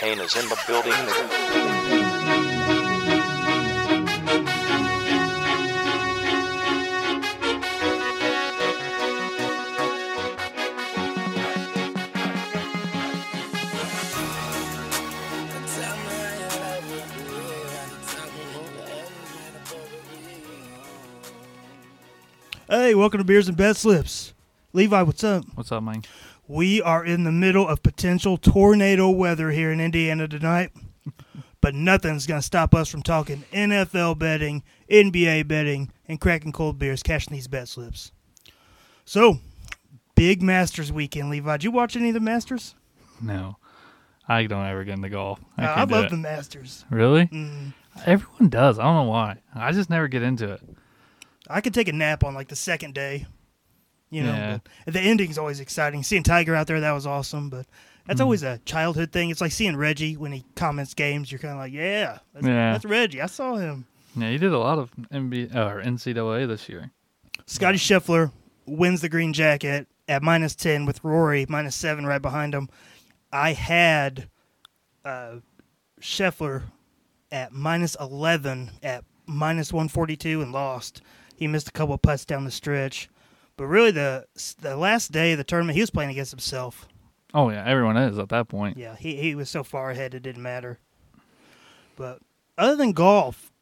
Kane is in the building. Hey, welcome to Beers and Bet Slips. Levi, what's up? What's up, man? We are in the middle of potential tornado weather here in Indiana tonight, but nothing's going to stop us from talking NFL betting, NBA betting, and cracking cold beers, cashing these bet slips. So, big Masters weekend, Levi. Did you watch any of the Masters? No, I don't ever get into golf. I, Uh, I love it. the Masters. Really? Mm, Everyone does. I don't know why. I just never get into it. I could take a nap on like the second day. You know, Yeah. the ending's always exciting. Seeing Tiger out there, that was awesome. But that's Mhm. always a childhood thing. It's like seeing Reggie when he comments games. You're kind of like, yeah, that's, Yeah. that's Reggie. I saw him. Yeah, he did a lot of NBA or NCAA this year. Scottie Scheffler wins the green jacket at minus 10 with Rory minus 7 right behind him. I had uh, Scheffler at minus 11 at minus 142 and lost. He missed a couple of putts down the stretch. But really, the the last day of the tournament, he was playing against himself. Oh yeah, everyone is at that point. Yeah, he, he was so far ahead, it didn't matter. But other than golf,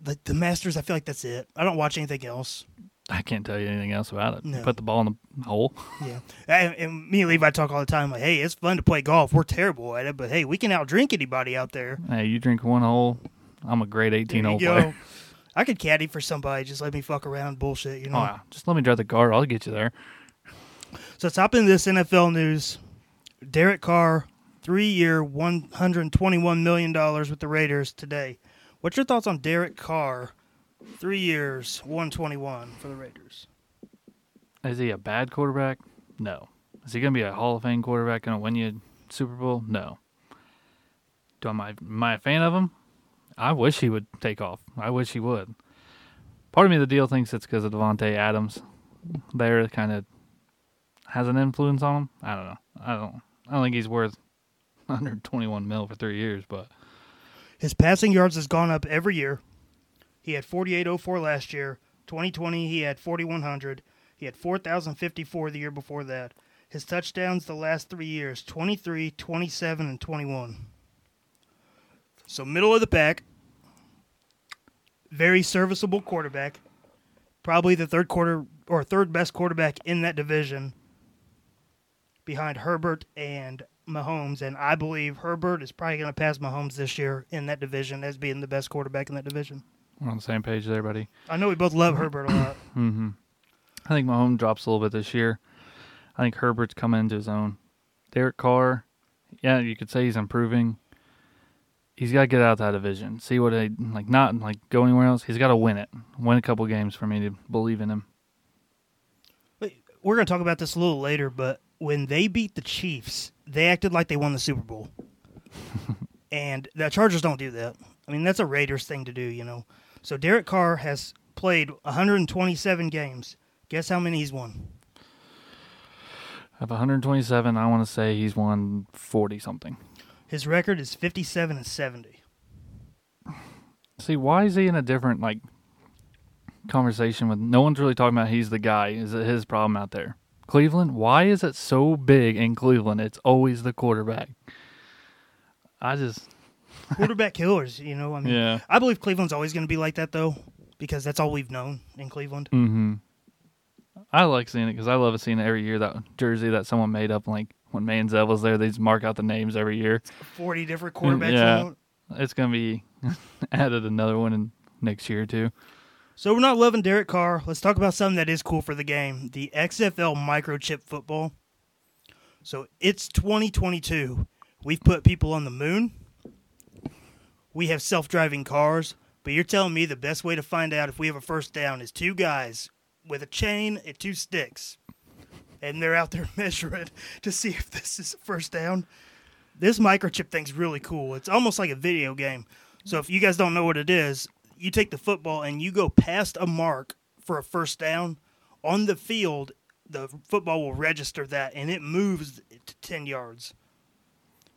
the, the Masters, I feel like that's it. I don't watch anything else. I can't tell you anything else about it. No. Put the ball in the hole. Yeah, and, and me and Levi talk all the time. Like, hey, it's fun to play golf. We're terrible at it, but hey, we can outdrink anybody out there. Hey, you drink one hole. I'm a great 18 There hole player. I could caddy for somebody. Just let me fuck around, bullshit. You know. Oh, yeah. Just let me drive the car. I'll get you there. So top in this NFL news, Derek Carr, three-year, one hundred twenty-one million dollars with the Raiders today. What's your thoughts on Derek Carr? Three years, one twenty-one for the Raiders. Is he a bad quarterback? No. Is he going to be a Hall of Fame quarterback? Going to win you a Super Bowl? No. Do am I, am I a fan of him? I wish he would take off. I wish he would. Part of me, the deal thinks it's because of Davante Adams. There, kind of has an influence on him. I don't know. I don't. I don't think he's worth 121 mil for three years, but His passing yards has gone up every year. He had 4804 last year. 2020 he had 4100. He had 4054 the year before that. His touchdowns the last 3 years 23, 27 and 21. So middle of the pack. Very serviceable quarterback. Probably the third quarter or third best quarterback in that division behind Herbert and Mahomes, and I believe Herbert is probably going to pass Mahomes this year in that division as being the best quarterback in that division. we're on the same page there, buddy. I know we both love Herbert a lot. hmm I think Mahomes drops a little bit this year. I think Herbert's coming into his own. Derek Carr, yeah, you could say he's improving. He's got to get out of that division. See what they like. Not like go anywhere else. He's got to win it. Win a couple games for me to believe in him. We're going to talk about this a little later, but when they beat the Chiefs, they acted like they won the Super Bowl. and the Chargers don't do that. I mean, that's a Raiders thing to do, you know. So Derek Carr has played 127 games. Guess how many he's won? Of 127, I want to say he's won 40 something. His record is 57 and 70. See, why is he in a different like conversation with no one's really talking about he's the guy? Is it his problem out there? Cleveland, why is it so big in Cleveland? It's always the quarterback. I just Quarterback killers, you know. I mean, yeah. I believe Cleveland's always going to be like that, though, because that's all we've known in Cleveland. Mm-hmm. I like seeing it because I love seeing it every year that jersey that someone made up. Like when Manziel was there, they just mark out the names every year. 40 different quarterbacks. Yeah. on it. It's gonna be added another one in next year too. So we're not loving Derek Carr. Let's talk about something that is cool for the game the XFL microchip football. So it's 2022. We've put people on the moon. We have self driving cars. But you're telling me the best way to find out if we have a first down is two guys with a chain and two sticks. And they're out there measuring to see if this is a first down. This microchip thing's really cool. It's almost like a video game. So if you guys don't know what it is, you take the football and you go past a mark for a first down on the field. The football will register that and it moves to ten yards.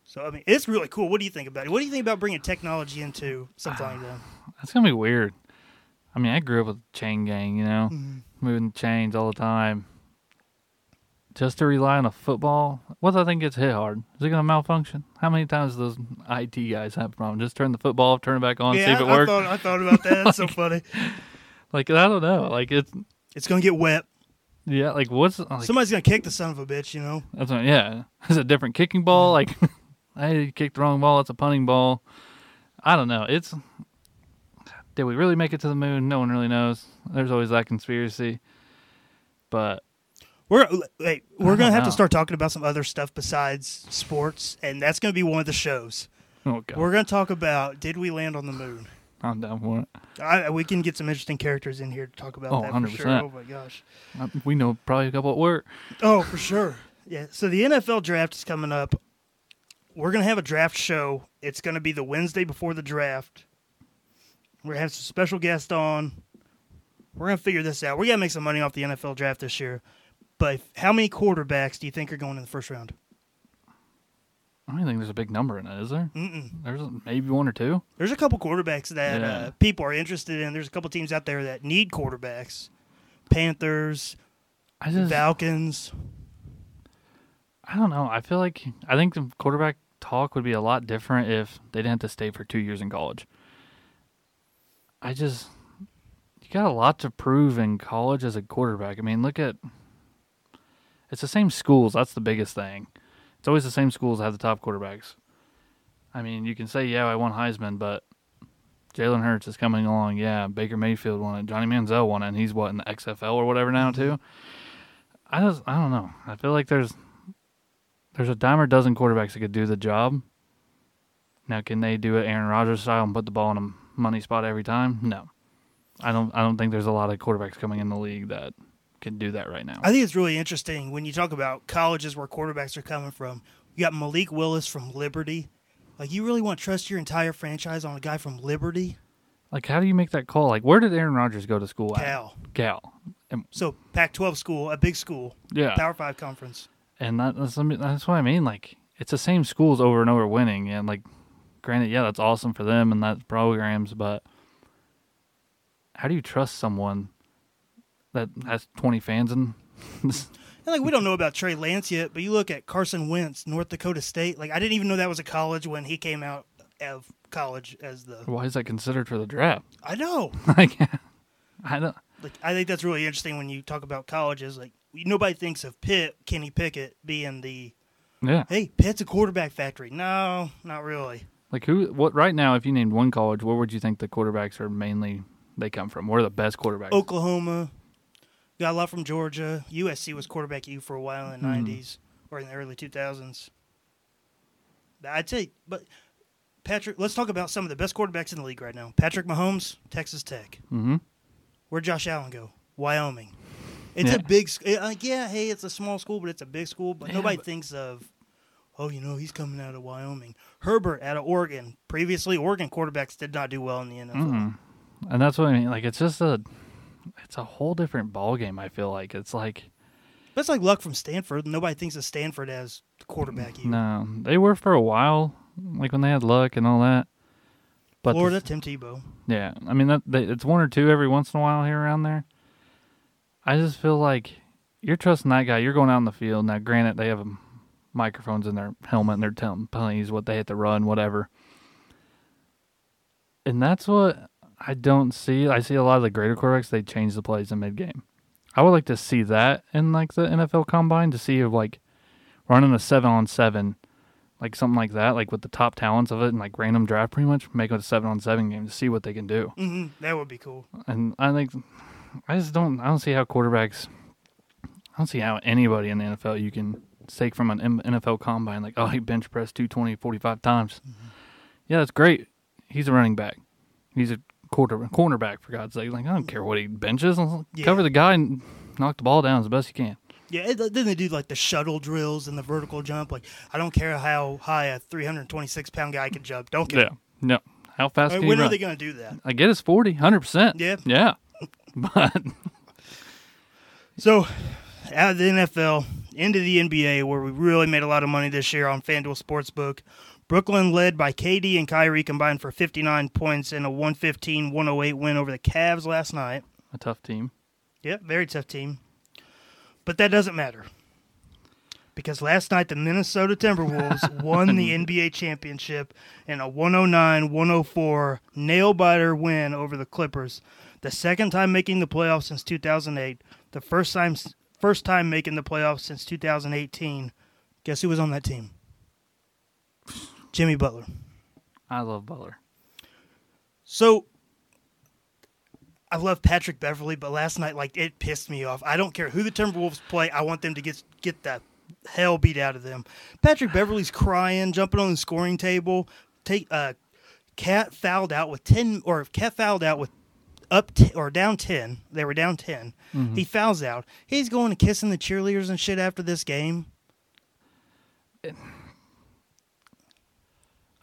So I mean, it's really cool. What do you think about it? What do you think about bringing technology into something like that? That's gonna be weird. I mean, I grew up with chain gang, you know, Mm-hmm. moving chains all the time. Just to rely on a football, what if that thing gets hit hard? Is it gonna malfunction? How many times do those IT guys have a problem? Just turn the football off, turn it back on, see if it I, I works. thought I thought about that. That's so funny. Like I don't know. Like it's It's gonna get wet. yeah. Like what's like, Somebody's gonna kick the son of a bitch. You know. That's what, yeah. It's a different kicking ball. Like, I kicked the wrong ball. It's a punting ball. I don't know. It's did we really make it to the moon? No one really knows. There's always that conspiracy. But We're wait, we're gonna have know. to start talking about some other stuff besides sports, and that's gonna be one of the shows. oh god, We're gonna talk about did we land on the moon? I'm down for it. I, we can get some interesting characters in here to talk about Oh, that for sure. 100%. Oh my gosh. Uh, We know probably a couple at work. Oh, for sure. Yeah. So the NFL draft is coming up. We're gonna have a draft show. It's gonna be the Wednesday before the draft. We're gonna have some special guests on. We're gonna figure this out. We gotta make some money off the NFL draft this year. But how many quarterbacks do you think are going in the first round? I don't think there's a big number in it, is there? Mm-mm. There's maybe one or two. There's a couple quarterbacks that Yeah. uh, people are interested in. There's a couple teams out there that need quarterbacks. Panthers, I just Falcons. I don't know. I feel like I think the quarterback talk would be a lot different if they didn't have to stay for two years in college. I just you got a lot to prove in college as a quarterback. I mean, look at it's the same schools. That's the biggest thing. It's always the same schools that have the top quarterbacks. I mean, you can say, yeah, I won Heisman, but Jalen Hurts is coming along. Yeah, Baker Mayfield won it. Johnny Manziel won it, and he's what in the XFL or whatever now too. Mm-hmm. I just I don't know. I feel like there's there's a dime or dozen quarterbacks that could do the job. Now, can they do it Aaron Rodgers style and put the ball in a money spot every time? No, I don't. I don't think there's a lot of quarterbacks coming in the league that can do that right now. I think it's really interesting when you talk about colleges where quarterbacks are coming from. You got Malik Willis from Liberty. Like, you really want to trust your entire franchise on a guy from Liberty? like, how do you make that call? Like, where did Aaron Rodgers go to school at? Cal. Cal. And, So, Pac 12 school, a big school, yeah, Power 5 conference. and that, that's that's what I mean. Like, it's the same schools over and over winning, and like, granted, yeah, that's awesome for them and that programs, but how do you trust someone that has 20 fans and And, like, we don't know about Trey Lance yet, but you look at Carson Wentz, North Dakota State. Like, I didn't even know that was a college when he came out of college as the. why is that considered for the draft? I know. like, I don't. Like, I think that's really interesting when you talk about colleges. Like, nobody thinks of Pitt, Kenny Pickett, being the, Yeah, hey, Pitt's a quarterback factory. No, not really. like who? What right now? If you named one college, where would you think the quarterbacks are mainly they come from? Where are the best quarterbacks? Oklahoma. Got a lot from Georgia. USC was quarterback U for a while in the Hmm. 90s or in the early 2000s. I'd say, but Patrick, let's talk about some of the best quarterbacks in the league right now. Patrick Mahomes, Texas Tech. Mm-hmm. Where'd Josh Allen go? Wyoming. It's Yeah. a big, uh, like, yeah, hey, it's a small school, but it's a big school. But Yeah, nobody but- thinks of, oh, you know, he's coming out of Wyoming. Herbert out of Oregon. Previously, Oregon quarterbacks did not do well in the NFL. Mm-hmm. And that's what I mean. Like it's just a, it's a whole different ball game. I feel like it's like That's like luck from Stanford. Nobody thinks of Stanford as the quarterback. You. no, they were for a while, like when they had luck and all that. But the- Florida, Tim Tebow. Yeah, I mean that they, it's one or two every once in a while here around there. I just feel like you're trusting that guy. You're going out in the field now. Granted, they have microphones in their helmet and they're telling penalties what they have to run, whatever. And that's what I don't see. I see a lot of the greater quarterbacks. They change the plays in mid game. I would like to see that in like the NFL Combine to see if like running a seven on seven, like something like that, like with the top talents of it and like random draft, pretty much make it a seven on seven game to see what they can do. hmm That would be cool. And I think I just don't. I don't see how quarterbacks. I don't see how anybody in the NFL you can take from an NFL combine like, oh, he bench pressed 220 45 times. Yeah, that's great. He's a running back. He's a quarter cornerback for God's sake. Like I don't care what he benches. Yeah. Cover the guy and knock the ball down as best you can. Yeah, it, then they do like the shuttle drills and the vertical jump. Like I don't care how high a 326 pound guy can jump. Don't care. Yeah. No. How fast Like, when are run? they going to do that? I get it's 40, 100%. Yeah. Yeah. But So, out of the NFL, into the NBA, where we really made a lot of money this year on FanDuel Sportsbook. Brooklyn led by KD and Kyrie combined for 59 points in a 115-108 win over the Cavs last night. A tough team. Yep, very tough team. But that doesn't matter. Because last night the Minnesota Timberwolves won the NBA championship in a 109-104 nail-biter win over the Clippers. The second time making the playoffs since 2008. The first time first time making the playoffs since 2018. Guess who was on that team? Jimmy Butler. I love Butler. So I love Patrick Beverley, but last night, like, it pissed me off. I don't care who the Timberwolves play. I want them to get get the hell beat out of them. Patrick Beverley's crying, jumping on the scoring table. Take uh, Cat fouled out with ten, or Cat fouled out with up t- or down ten. They were down 10 He fouls out. He's going and kissing the cheerleaders and shit after this game.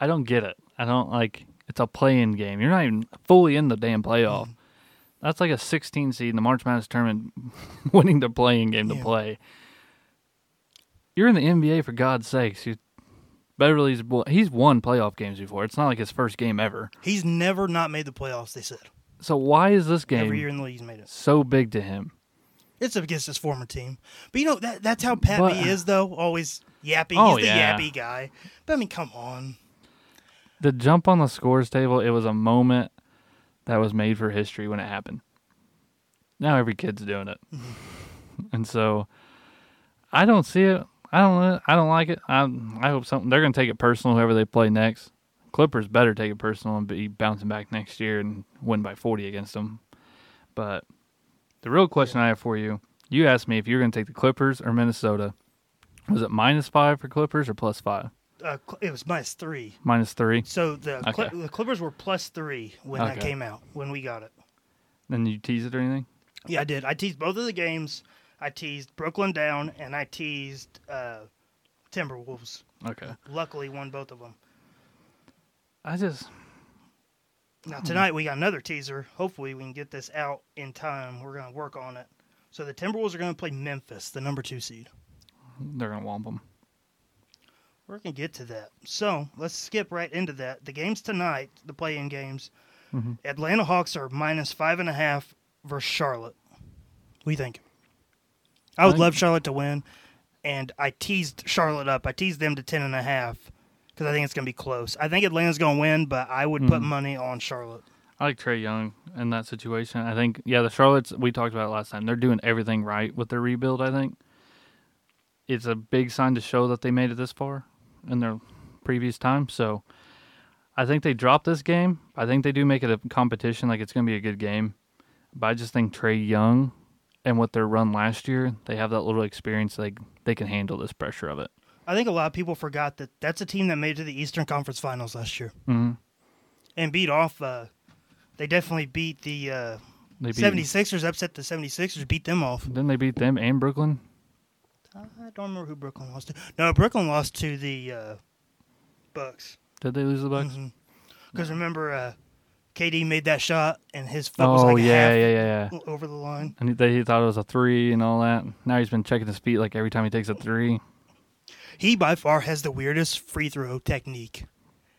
I don't get it. I don't like it's a play-in game. You're not even fully in the damn playoff. Mm-hmm. That's like a 16 seed in the March Madness tournament, winning the playing game to play. You're in the NBA for God's sakes. You, Beverley's he's won playoff games before. It's not like his first game ever. He's never not made the playoffs. They said So why is this game every year in the league he's made it. so big to him? It's against his former team. But you know that that's how Pat But- B is though. Always yappy. Oh, He's the yeah. yappy guy. But I mean, come on. The jump on the scores table, it was a moment that was made for history when it happened. Now every kid's doing it. and so I don't see it. I don't I don't like it. I I hope something they're going to take it personal whoever they play next. Clippers better take it personal and be bouncing back next year and win by 40 against them. But the real question I have for you, you asked me if you're going to take the Clippers or Minnesota. Was it minus 5 for Clippers or plus 5? Uh, it was minus three. Minus 3. So the Cl- Okay. the Clippers were plus three when that Okay. came out when we got it. Then you tease it or anything? Yeah, I did. I teased both of the games. I teased Brooklyn down and I teased uh, Timberwolves. Okay. Luckily, won both of them. I just Now Hmm. tonight we got another teaser. Hopefully, we can get this out in time. We're going to work on it. So the Timberwolves are going to play Memphis, the number two seed. they're gonna womp them. We're going to get to that. So let's skip right into that. The games tonight, the play-in games. Mhm. Atlanta Hawks are minus five and a half versus Charlotte. What do you think? I would I- love Charlotte to win, and I teased Charlotte up. I teased them to ten and a half because I think it's going to be close. I think Atlanta's going to win, but I would put Mhm. money on Charlotte. I like Trae Young in that situation. I think yeah, the Charlottes we talked about it last time. They're doing everything right with their rebuild. I think it's a big sign to show that they made it this far in their previous time. So I think they dropped this game. I think they do make it a competition. Like it's going to be a good game. But I just think Trae Young and what their run last year, they have that little experience. Like they can handle this pressure of it. I think a lot of people forgot that that's a team that made it to the Eastern Conference Finals last year hmm and beat off. Uh, they definitely beat the uh, They beat, 76ers, upset the 76ers, beat them off. Didn't they beat them and Brooklyn? I don't remember who Brooklyn lost to. No, Brooklyn lost to the uh, Bucks. Did they lose the Bucks? Because remember, uh, KD made that shot and his foot was Oh like yeah, half yeah, yeah, yeah. over the line. And he, he thought it was a three and all that. Now he's been checking his feet like every time he takes a three. He by far has the weirdest free throw technique.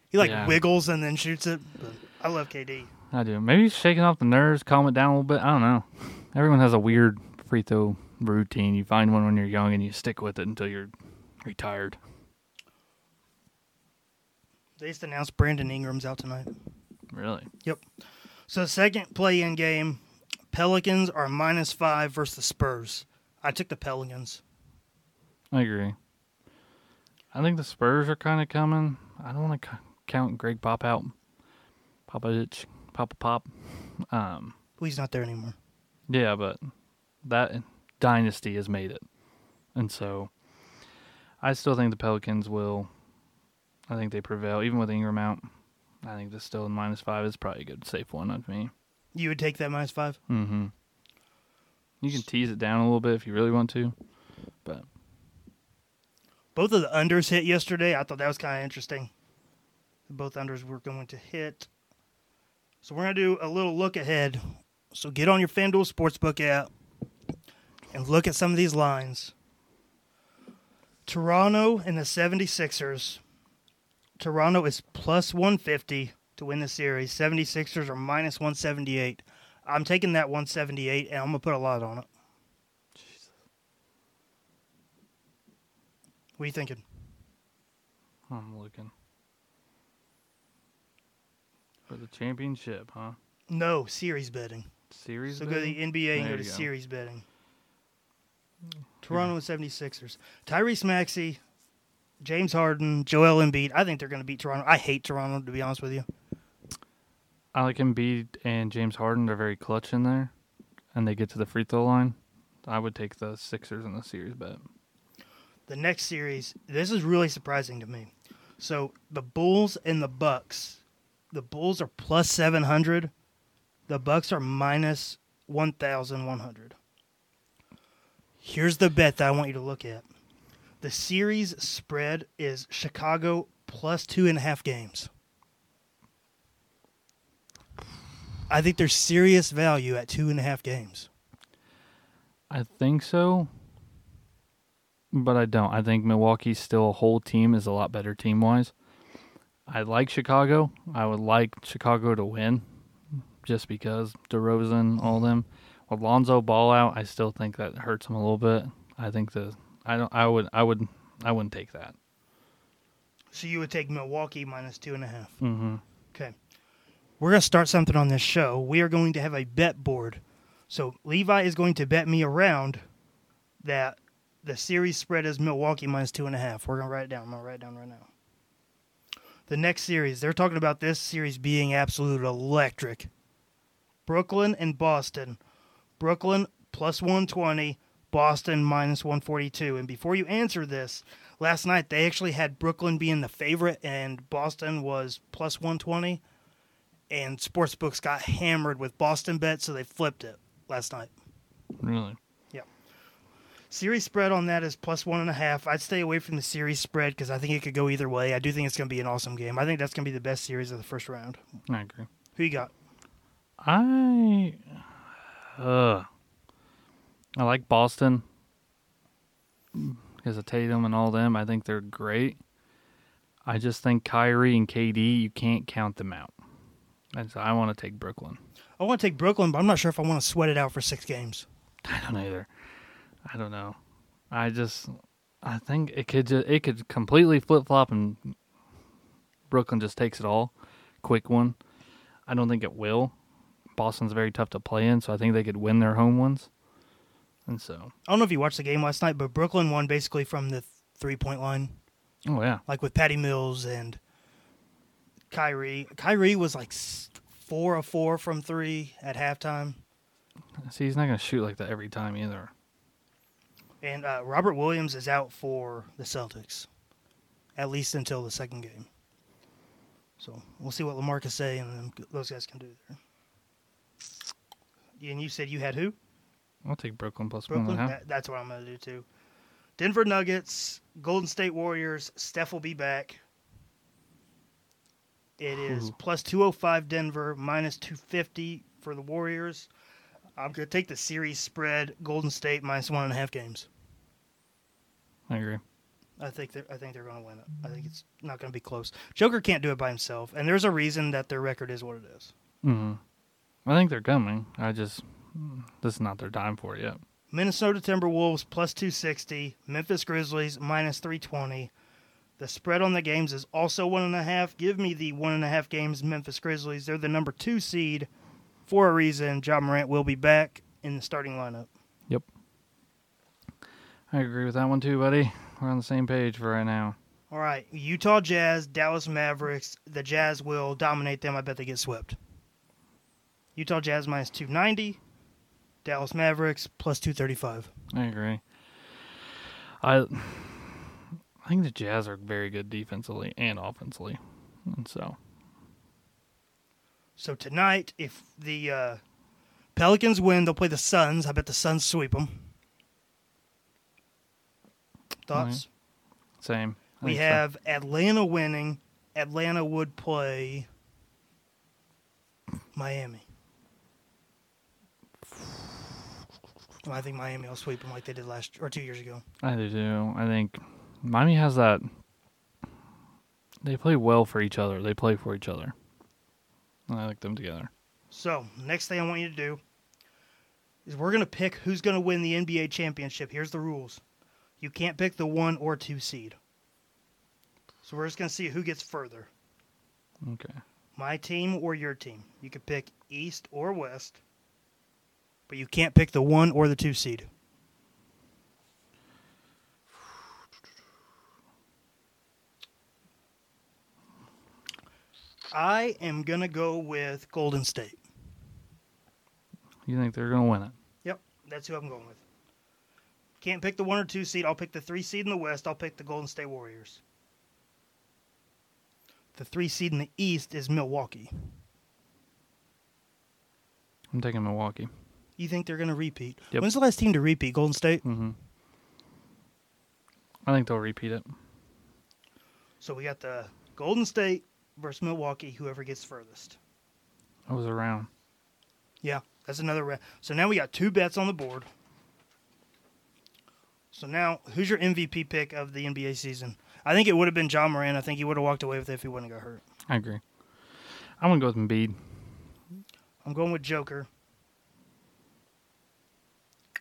He like Yeah. wiggles and then shoots it. But I love KD. I do. Maybe he's shaking off the nerves, calm it down a little bit. I don't know. Everyone has a weird free throw routine. You find one when you're young and you stick with it until you're retired. They just announced Brandon Ingram's out tonight. Really? Yep. So second play-in game, Pelicans are minus five versus the Spurs. I took the Pelicans. I agree. I think the Spurs are kind of coming. I don't want to c- count Gregg Pop out. Popovich, Papa Pop. A pop. Um, Well, he's not there anymore. Yeah, but that dynasty has made it. And so I still think the Pelicans will I think they prevail. Even with Ingram out, I think this still in minus five is probably a good safe one on me. You would take that minus five. Mm-hmm. You can tease it down a little bit if you really want to. But Both of the unders hit yesterday. I thought that was kind of interesting. Both unders were going to hit. So we're going to do a little look ahead. So get on your FanDuel Sportsbook app and look at some of these lines. Toronto and the 76ers. Toronto is plus 150 to win the series. 76ers are minus 178. I'm taking that 178 and I'm going to put a lot on it. What are you thinking? I'm looking. For the championship, huh? No, series betting. Series. So go to the betting? NBA and There go to go. series betting. Toronto and 76ers. Tyrese Maxey, James Harden, Joel Embiid. I think they're going to beat Toronto. I hate Toronto, to be honest with you. I like Embiid and James Harden. They're very clutch in there, and they get to the free throw line. I would take the Sixers in the series bet. The next series, this is really surprising to me. So the Bulls and the Bucks. The Bulls are plus 700. The Bucks are minus 1,100. Here's the bet that I want you to look at. The series spread is Chicago plus two and a half games. I think there's serious value at two and a half games. I think so, but I don't. I think Milwaukee's still a whole team is a lot better team wise. I like Chicago. I would like Chicago to win, just because DeRozan, all them. With Lonzo Ball out, I still think that hurts him a little bit. I think the I don't. I would. I would. I wouldn't take that. So you would take Milwaukee minus two and a half. Mm-hmm. Okay. We're going to start something on this show. We are going to have a bet board. So Levi is going to bet me around that the series spread is Milwaukee minus two and a half. We're going to write it down. I'm going to write it down right now. The next series, they're talking about this series being absolute electric. Brooklyn and Boston. Brooklyn plus 120, Boston minus 142. And before you answer this, last night they actually had Brooklyn being the favorite and Boston was plus 120. And sportsbooks got hammered with Boston bets, so they flipped it last night. Really. Yeah. Series spread on that is plus one and a half. I'd stay away from the series spread because I think it could go either way. I do think it's going to be an awesome game. I think that's going to be the best series of the first round. I agree. Who you got? I uh I like Boston because of Tatum and all them. I think they're great. I just think Kyrie and KD, you can't count them out. And so I want to take Brooklyn. I want to take Brooklyn, but I'm not sure if I want to sweat it out for six games. I don't either. I don't know. I just I think it could just, it could completely flip flop and Brooklyn just takes it all. Quick one. I don't think it will. Boston's very tough to play in, so I think they could win their home ones. And so, I don't know if you watched the game last night, but Brooklyn won basically from the three point line, oh yeah, like with Patty Mills and Kyrie. Kyrie was like four of four from three at halftime. see, he's not gonna shoot like that every time either. And uh, Robert Williams is out for the Celtics, at least until the second game. So we'll see what Lamarcus say and then those guys can do there. And you said you had who? I'll take Brooklyn plus one Brooklyn. and a. That, that's what I'm going to do too. Denver Nuggets, Golden State Warriors. Steph will be back. It is Ooh. plus 205 Denver, minus 250 for the Warriors. I'm going to take the series spread. Golden State minus one and a half games. I agree. I think they're, I think they're going to win it. I think it's not going to be close. Joker can't do it by himself, and there's a reason that their record is what it is. hmm I think they're coming. I just this is not their time for it yet. Minnesota Timberwolves plus 260. Memphis Grizzlies minus 320. The spread on the games is also one and a half. Give me the one and a half games Memphis Grizzlies. They're the number two seed for a reason. Ja Morant will be back in the starting lineup. Yep. I agree with that one too, buddy. We're on the same page for right now. All right, Utah Jazz, Dallas Mavericks. The Jazz will dominate them. I bet they get swept. Utah Jazz minus 290. Dallas Mavericks plus 235. I agree. I I think the Jazz are very good defensively and offensively, and so So tonight, if the uh, Pelicans win, they'll play the Suns. I bet the Suns sweep them. Thoughts? same. I We think so. have Atlanta winning. Atlanta would play Miami. I think Miami will sweep them like they did last or two years ago. I do too. I think Miami has that. They play well for each other. They play for each other. I like them together. So, next thing I want you to do is we're going to pick who's going to win the NBA championship. Here's the rules you can't pick the one or two seed. So, we're just going to see who gets further Okay. my team or your team. You can pick East or West, but you can't pick the one or the two seed. I am going to go with Golden State. You think they're gonna win it? Yep, that's who I'm going with. Can't pick the one or two seed. I'll pick the three seed in the West. I'll pick the Golden State Warriors. The three seed in the East is Milwaukee. I'm taking Milwaukee. You think they're going to repeat? Yep. When's the last team to repeat? Golden State. Mm-hmm. I think they'll repeat it. So we got the Golden State versus Milwaukee. Whoever gets furthest. That was around. Yeah, that's another. Ra- so now we got two bets on the board. So now, who's your MVP pick of the NBA season? I think it would have been Ja Morant. I think he would have walked away with it if he wouldn't have got hurt. I agree. I'm gonna go with Embiid. I'm going with Joker.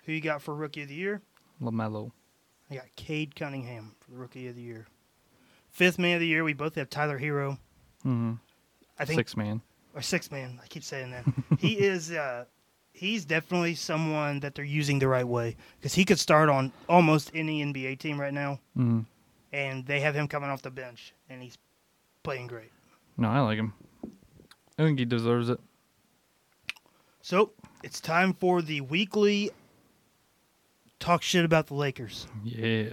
Who you got for Rookie of the Year? Lamelo. I got Cade Cunningham for the Rookie of the Year. Fifth Man of the Year, we both have Tyler Herro. Mm-hmm. I think Six man. or six man. I keep saying that. he is. Uh, he's definitely someone that they're using the right way because he could start on almost any NBA team right now, Mm-hmm. and they have him coming off the bench, and he's playing great. No, I like him. I think he deserves it. So it's time for the weekly talk shit about the Lakers. Yeah.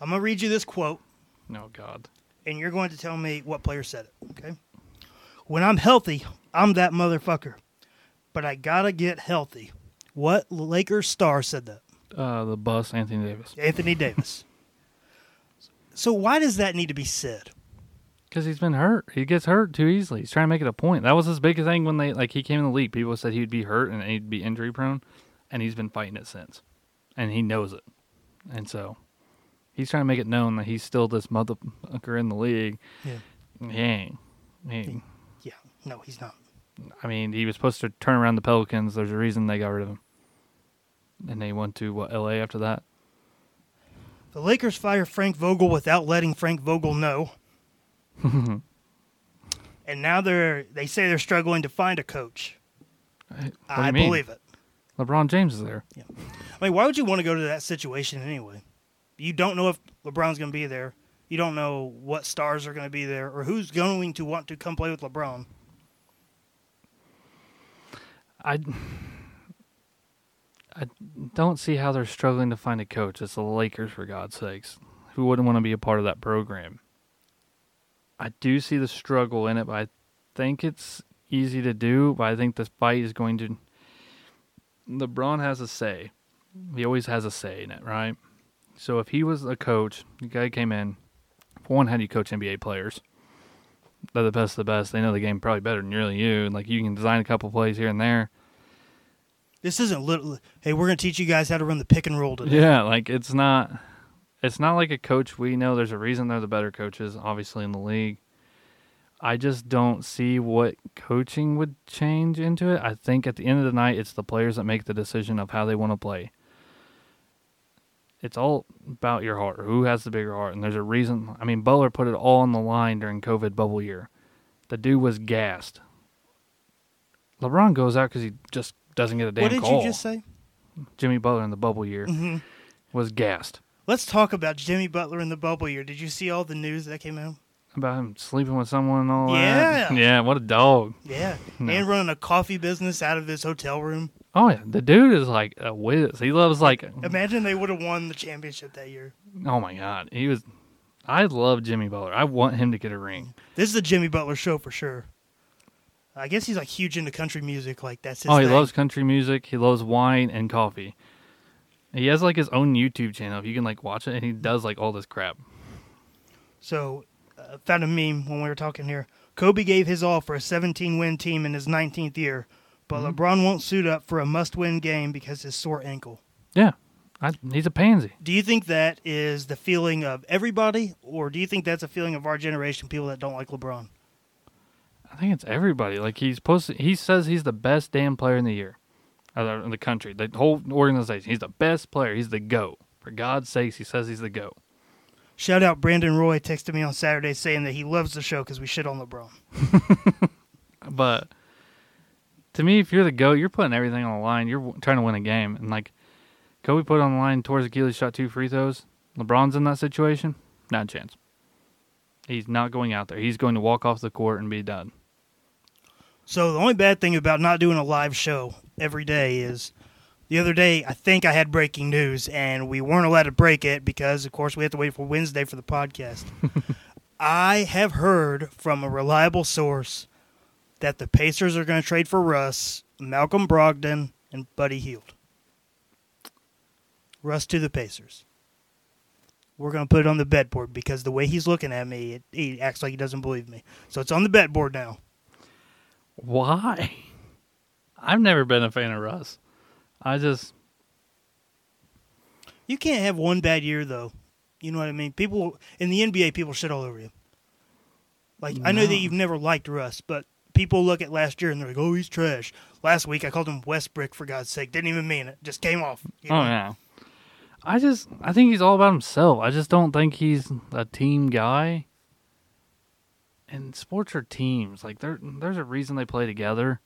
I'm gonna read you this quote. No God. and you're going to tell me what player said it. Okay. When I'm healthy, I'm that motherfucker. But I gotta get healthy. What Lakers star said that? Uh, the bus, Anthony Davis. Anthony Davis. so why does that need to be said? Because he's been hurt. He gets hurt too easily. He's trying to make it a point. That was his biggest thing when they like he came in the league. People said he'd be hurt and he'd be injury prone, and he's been fighting it since, and he knows it, and so he's trying to make it known that he's still this motherfucker in the league. Yeah. He ain't. He ain't. Yeah. No, he's not. I mean, he was supposed to turn around the Pelicans. There's a reason they got rid of him, and they went to what L.A. after that. The Lakers fire Frank Vogel without letting Frank Vogel know. and now they're they say they're struggling to find a coach. What do you I mean? believe it. LeBron James is there. Yeah. I mean, why would you want to go to that situation anyway? You don't know if LeBron's going to be there. You don't know what stars are going to be there or who's going to want to come play with LeBron. I I don't see how they're struggling to find a coach. It's the Lakers, for God's sakes. Who wouldn't want to be a part of that program? I do see the struggle in it, but I think it's easy to do. But I think the fight is going to. LeBron has a say. He always has a say in it, right? So if he was a coach, the guy came in. For one, how do you coach NBA players? They're the best of the best. They know the game probably better than really you. Like you can design a couple plays here and there. This isn't little. Hey, we're going to teach you guys how to run the pick and roll today. Yeah, like it's not it's not like a coach we know there's a reason they're the better coaches obviously in the league. I just don't see what coaching would change into it. I think at the end of the night it's the players that make the decision of how they want to play. It's all about your heart. Who has the bigger heart? And there's a reason. I mean, Butler put it all on the line during COVID bubble year. The dude was gassed. LeBron goes out because he just doesn't get a damn call. What did call. you just say? Jimmy Butler in the bubble year hmm was gassed. Let's talk about Jimmy Butler in the bubble year. Did you see all the news that came out? About him sleeping with someone and all Yeah. that. Yeah, what a dog. Yeah. No. And running a coffee business out of his hotel room. Oh yeah, the dude is like a whiz. He loves like Imagine they would have won the championship that year. oh my god, he was. I love Jimmy Butler. I want him to get a ring. This is the Jimmy Butler show for sure. I guess he's like huge into country music. Like that's his oh, he thing. loves country music. He loves wine and coffee. He has like his own YouTube channel. If you can like watch it, and he does like all this crap. So, uh, found a meme when we were talking here. Kobe gave his all for a 17 win team in his 19th year, but Mhm. LeBron won't suit up for a must win game because his sore ankle. Yeah, I, he's a pansy. Do you think that is the feeling of everybody, or do you think that's a feeling of our generation, people that don't like LeBron? I think it's everybody. Like he's supposed to, he says he's the best damn player in the year, uh, in the country. The whole organization. He's the best player. He's the goat. For God's sakes, he says he's the goat. Shout out Brandon Roy texted me on Saturday saying that he loves the show because we shit on LeBron. But to me, if you're the goat, you're putting everything on the line. You're w- trying to win a game, and like Kobe put on the line towards Achilles, shot two free throws. LeBron's in that situation, not a chance. He's not going out there. He's going to walk off the court and be done. So the only bad thing about not doing a live show every day is the other day I think I had breaking news and we weren't allowed to break it because of course we have to wait for Wednesday for the podcast. I have heard from a reliable source that the Pacers are going to trade for Russ, Malcolm Brogdon, and Buddy Hield. Russ to the Pacers. We're going to put it on the bet board because the way he's looking at me, it, he acts like he doesn't believe me. So it's on the bet board now. Why? I've never been a fan of Russ. I just You can't have one bad year though. You know what I mean? People in the NBA, people shit all over you. Like I know that you've never liked Russ, but people look at last year and they're like, "Oh, he's trash." Last week I called him Westbrook for God's sake. Didn't even mean it. Just came off. you oh yeah. I just I think he's all about himself. I just don't think he's a team guy. And sports are teams. Like there there's a reason they play together.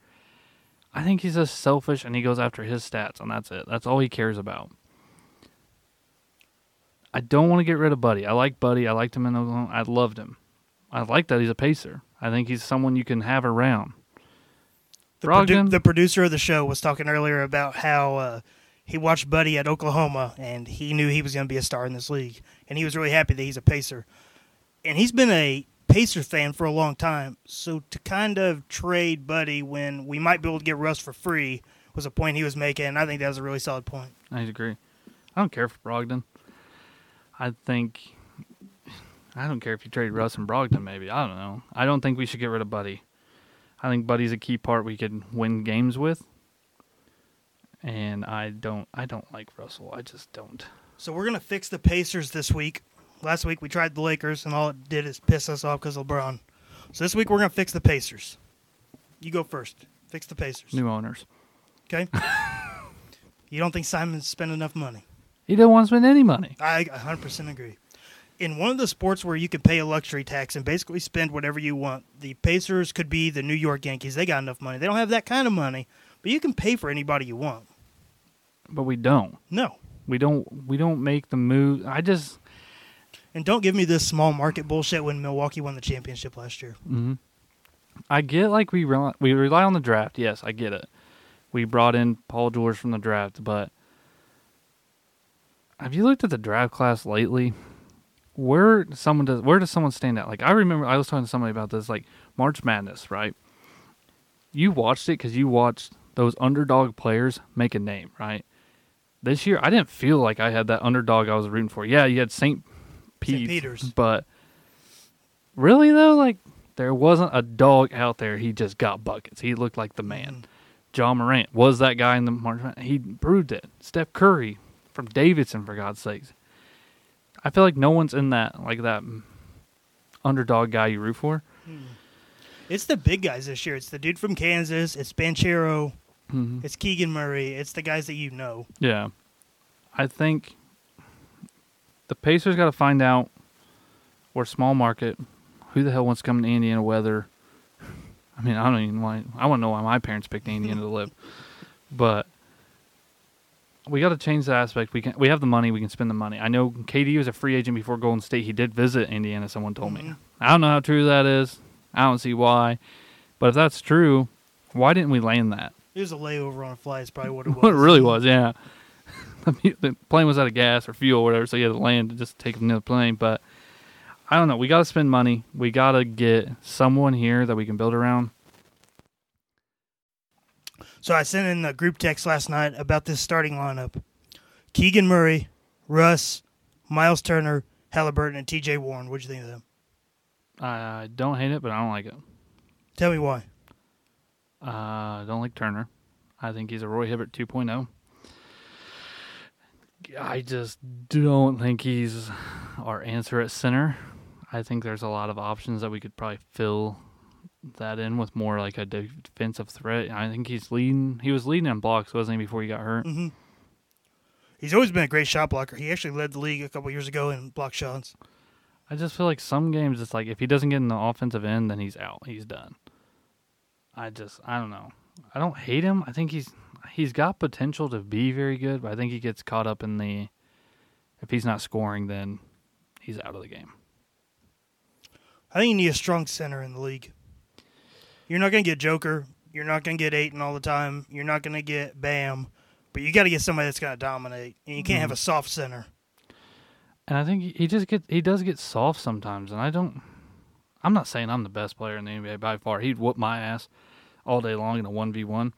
I think he's just selfish and he goes after his stats and that's it. That's all he cares about. I don't want to get rid of Buddy. I like Buddy. I liked him in Oklahoma. I loved him. I like that he's a pacer. I think he's someone you can have around. The, produ- the producer of the show was talking earlier about how uh, he watched Buddy at Oklahoma and he knew he was going to be a star in this league, and he was really happy that he's a Pacer. And he's been a Pacer fan for a long time, so to kind of trade Buddy when we might be able to get Russ for free was a point he was making. And I think that was a really solid point. I agree. I don't care for Brogdon. I think I don't care if you trade Russ and Brogdon. Maybe I don't know. I don't think we should get rid of Buddy. I think Buddy's a key part we could win games with. And I don't. I don't like Russell. I just don't. So we're going to fix the Pacers this week. Last week we tried the Lakers, and all it did is piss us off because LeBron. So this week we're going to fix the Pacers. You go first. Fix the Pacers. New owners. Okay. you don't think Simon's spent enough money? He doesn't want to spend any money. I 100% agree. In one of the sports where you can pay a luxury tax and basically spend whatever you want, the Pacers could be the New York Yankees. They got enough money. They don't have that kind of money, but you can pay for anybody you want. But we don't. No. We don't. We don't make the move. I just. And don't give me this small market bullshit when Milwaukee won the championship last year. mhm. I get like we rely, we rely on the draft. Yes, I get it. We brought in Paul George from the draft, but have you looked at the draft class lately? Where someone does where does someone stand out? Like I remember I was talking to somebody about this, like March Madness, right? You watched it because you watched those underdog players make a name, right? This year, I didn't feel like I had that underdog I was rooting for. Yeah, you had St. Pete, Peter's. but really though, like there wasn't a dog out there. He just got buckets. He looked like the man. Ja Morant was that guy in the March. He proved it. Steph Curry from Davidson, for God's sakes. I feel like no one's in that like that underdog guy you root for. It's the big guys this year. It's the dude from Kansas. It's Banchero. Mm-hmm. It's Keegan Murray. It's the guys that you know. Yeah. I think the Pacers got to find out where small market, who the hell wants to come to Indiana weather. I mean, I don't even want. I want to know why my parents picked Indiana to live, but we got to change the aspect. We can. We have the money. We can spend the money. I know KD was a free agent before Golden State. He did visit Indiana. Someone told me. Mhm. I don't know how true that is. I don't see why, but if that's true, why didn't we land that? It was a layover on a flight. Is probably what it was. What it really was, yeah. the plane was out of gas or fuel or whatever, so you had to land to just take another plane. But I don't know. We got to spend money. We got to get someone here that we can build around. So I sent in a group text last night about this starting lineup: Keegan Murray, Russ, Myles Turner, Halliburton, and T.J. Warren. What'd you think of them? I don't hate it, but I don't like it. Tell me why. Uh, I don't like Turner. I think he's a Roy Hibbert 2.0. I just don't think he's our answer at center. I think there's a lot of options that we could probably fill that in with more like a defensive threat. I think he's leading. He was leading in blocks, wasn't he, before he got hurt? hmm He's always been a great shot blocker. He actually led the league a couple years ago in block shots. I just feel like some games it's like if he doesn't get in the offensive end, then he's out. He's done. I just I don't know. I don't hate him. I think he's he's got potential to be very good, but I think he gets caught up in the if he's not scoring, then he's out of the game. I think you need a strong center in the league. You're not going to get Joker. You're not going to get Ayton all the time. You're not going to get Bam. But you got to get somebody that's going to dominate. And you can't have mm-hmm. a soft center. And I think he- he just get he does get soft sometimes, and I don't. I'm not saying I'm the best player in the NBA by far. He'd whoop my ass all day long in a one v one.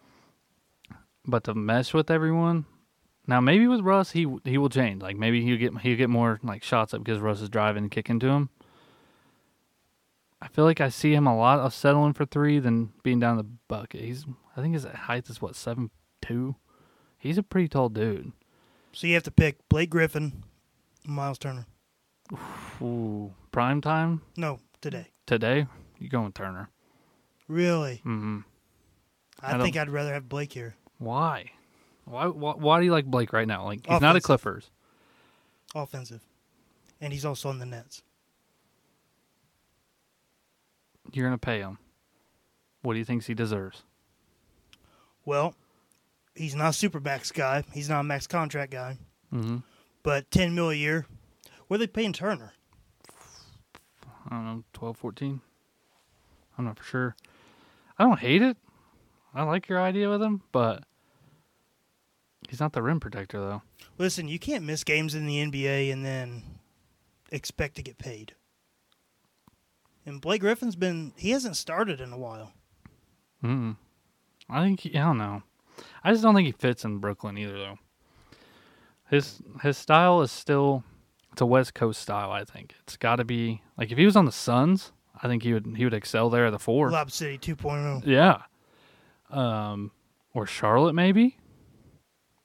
But to mesh with everyone, now maybe with Russ he he will change. Like maybe he'll get he'll get more like shots up because Russ is driving and kicking to him. I feel like I see him a lot of settling for three than being down the bucket. He's I think his height is what seven two. He's a pretty tall dude. So you have to pick Blake Griffin, Myles Turner. Ooh, prime time No, today. today. You going Turner? Really? Mm-hmm. I, I think I'd rather have Blake here. Why? Why, why? Why do you like Blake right now? Like he's not a Offensive. Clippers. Offensive. And he's also on the Nets. You're gonna pay him. What do you think he deserves? Well, he's not a super max guy. He's not a max contract guy. Mm-hmm. But 10 mil a year. What are they paying Turner? I don't know, 12, 14? I'm not for sure. I don't hate it. I like your idea with him, but he's not the rim protector though. Listen, you can't miss games in the NBA and then expect to get paid. And Blake Griffin's been he hasn't started in a while. Mm. I think he, I don't know. I just don't think he fits in Brooklyn either though. His his style is still it's a West Coast style. I think it's got to be like if he was on the Suns, I think he would he would excel there at the four. Lob City oh. 2.0. Yeah. Um, or Charlotte maybe.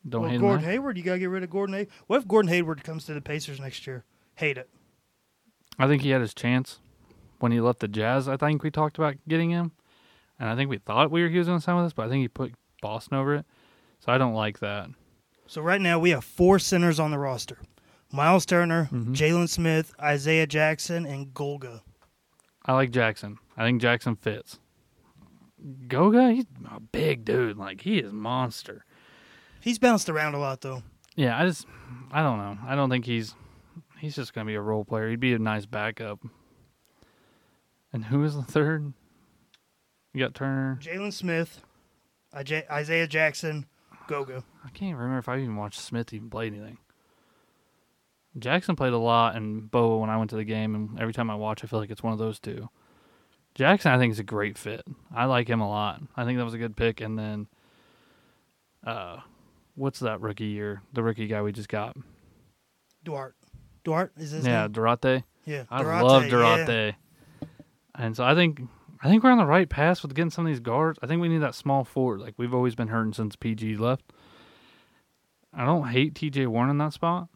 Don't Well, hate Gordon. Hayward, you gotta get rid of Gordon Hayward. What if Gordon Hayward comes to the Pacers next year? Hate it. I think he had his chance when he left the Jazz. I think we talked about getting him, and I think we thought we were he was going to sign with us, but I think he put Boston over it. So I don't like that. So right now we have four centers on the roster: Myles Turner, Mhm. Jalen Smith, Isaiah Jackson, and Goga. I like Jackson. I think Jackson fits. Goga, he's a big dude. Like he is monster. He's bounced around a lot though. Yeah, I just I don't know. I don't think he's he's just gonna be a role player. He'd be a nice backup. And who is the third? You got Turner. Jalen Smith, Isaiah Jackson, Goga. I can't remember if I even watched Smith even play anything. Jackson played a lot, and Bo when I went to the game, and every time I watch, I feel like it's one of those two. Jackson, I think, is a great fit. I like him a lot. I think that was a good pick. And then, uh, what's that rookie year? The rookie guy we just got. Duarte. Duarte is his yeah, name? Duarte. Yeah, I Duarte, love yeah. And so I think I think we're on the right path with getting some of these guards. I think we need that small forward. Like we've always been hurting since PG left. I don't hate TJ Warren in that spot.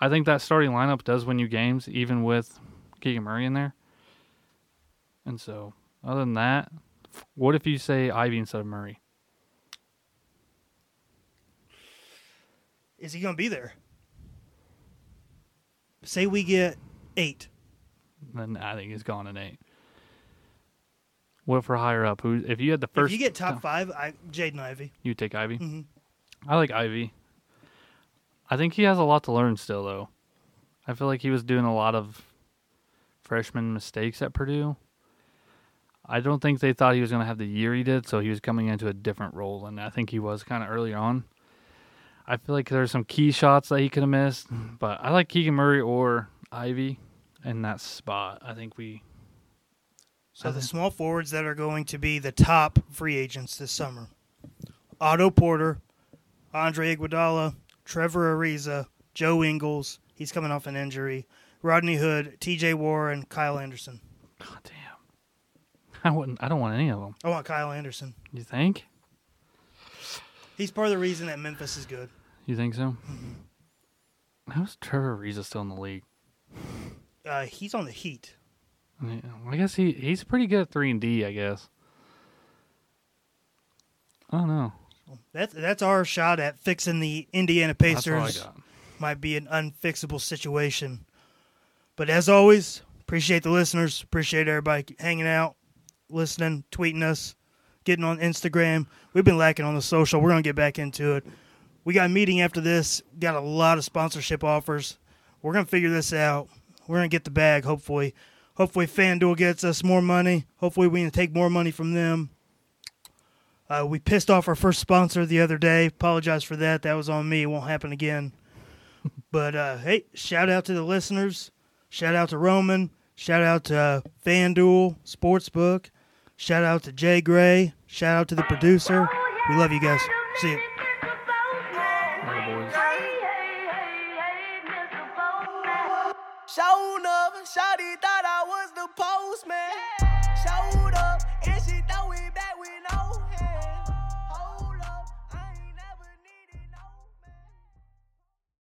I think that starting lineup does win you games, even with Keegan Murray in there. And so, other than that, what if you say Ivey instead of Murray? Is he going to be there? Say we get eight. Then I think he's gone in eight. What if we're higher up? Who? If you had the first, if you get top five, I Jaden Ivey. you take Ivey. hmm I like Ivey. I think he has a lot to learn still, though. I feel like he was doing a lot of freshman mistakes at Purdue. I don't think they thought he was going to have the year he did, so he was coming into a different role, and I think he was kind of early on. I feel like there's some key shots that he could have missed, but I like Keegan Murray or Ivey in that spot. I think we. So the small forwards that are going to be the top free agents this summer: Otto Porter, Andre Iguodala, Trevor Ariza, Joe Ingles. He's coming off an injury. Rodney Hood, T.J. Warren, Kyle Anderson. God damn. I wouldn't. I don't want any of them. I want Kyle Anderson. You think? He's part of the reason that Memphis is good. You think so? How's Trevor Ariza still in the league? Uh, he's on the Heat. Yeah, I guess he he's pretty good at three and D. I guess. I don't know. That's that's our shot at fixing the Indiana That's all I Pacers. Might be an unfixable situation. But as always, appreciate the listeners. Appreciate everybody hanging out, listening, tweeting us, getting on Instagram. We've been lacking on the social. We're gonna get back into it. We got a meeting after this. Got a lot of sponsorship offers. We're gonna figure this out. We're gonna get the bag. Hopefully, hopefully FanDuel gets us more money. Hopefully, we can take more money from them. Uh, we pissed off our first sponsor the other day. Apologize for that. That was on me. It won't happen again. but uh, hey, shout out to the listeners. Shout out to Roman. Shout out to uh, FanDuel Sportsbook. Shout out to Jay Gray. Shout out to the producer. We love you guys. See you. Shown up, shawty thought I was the postman. Shown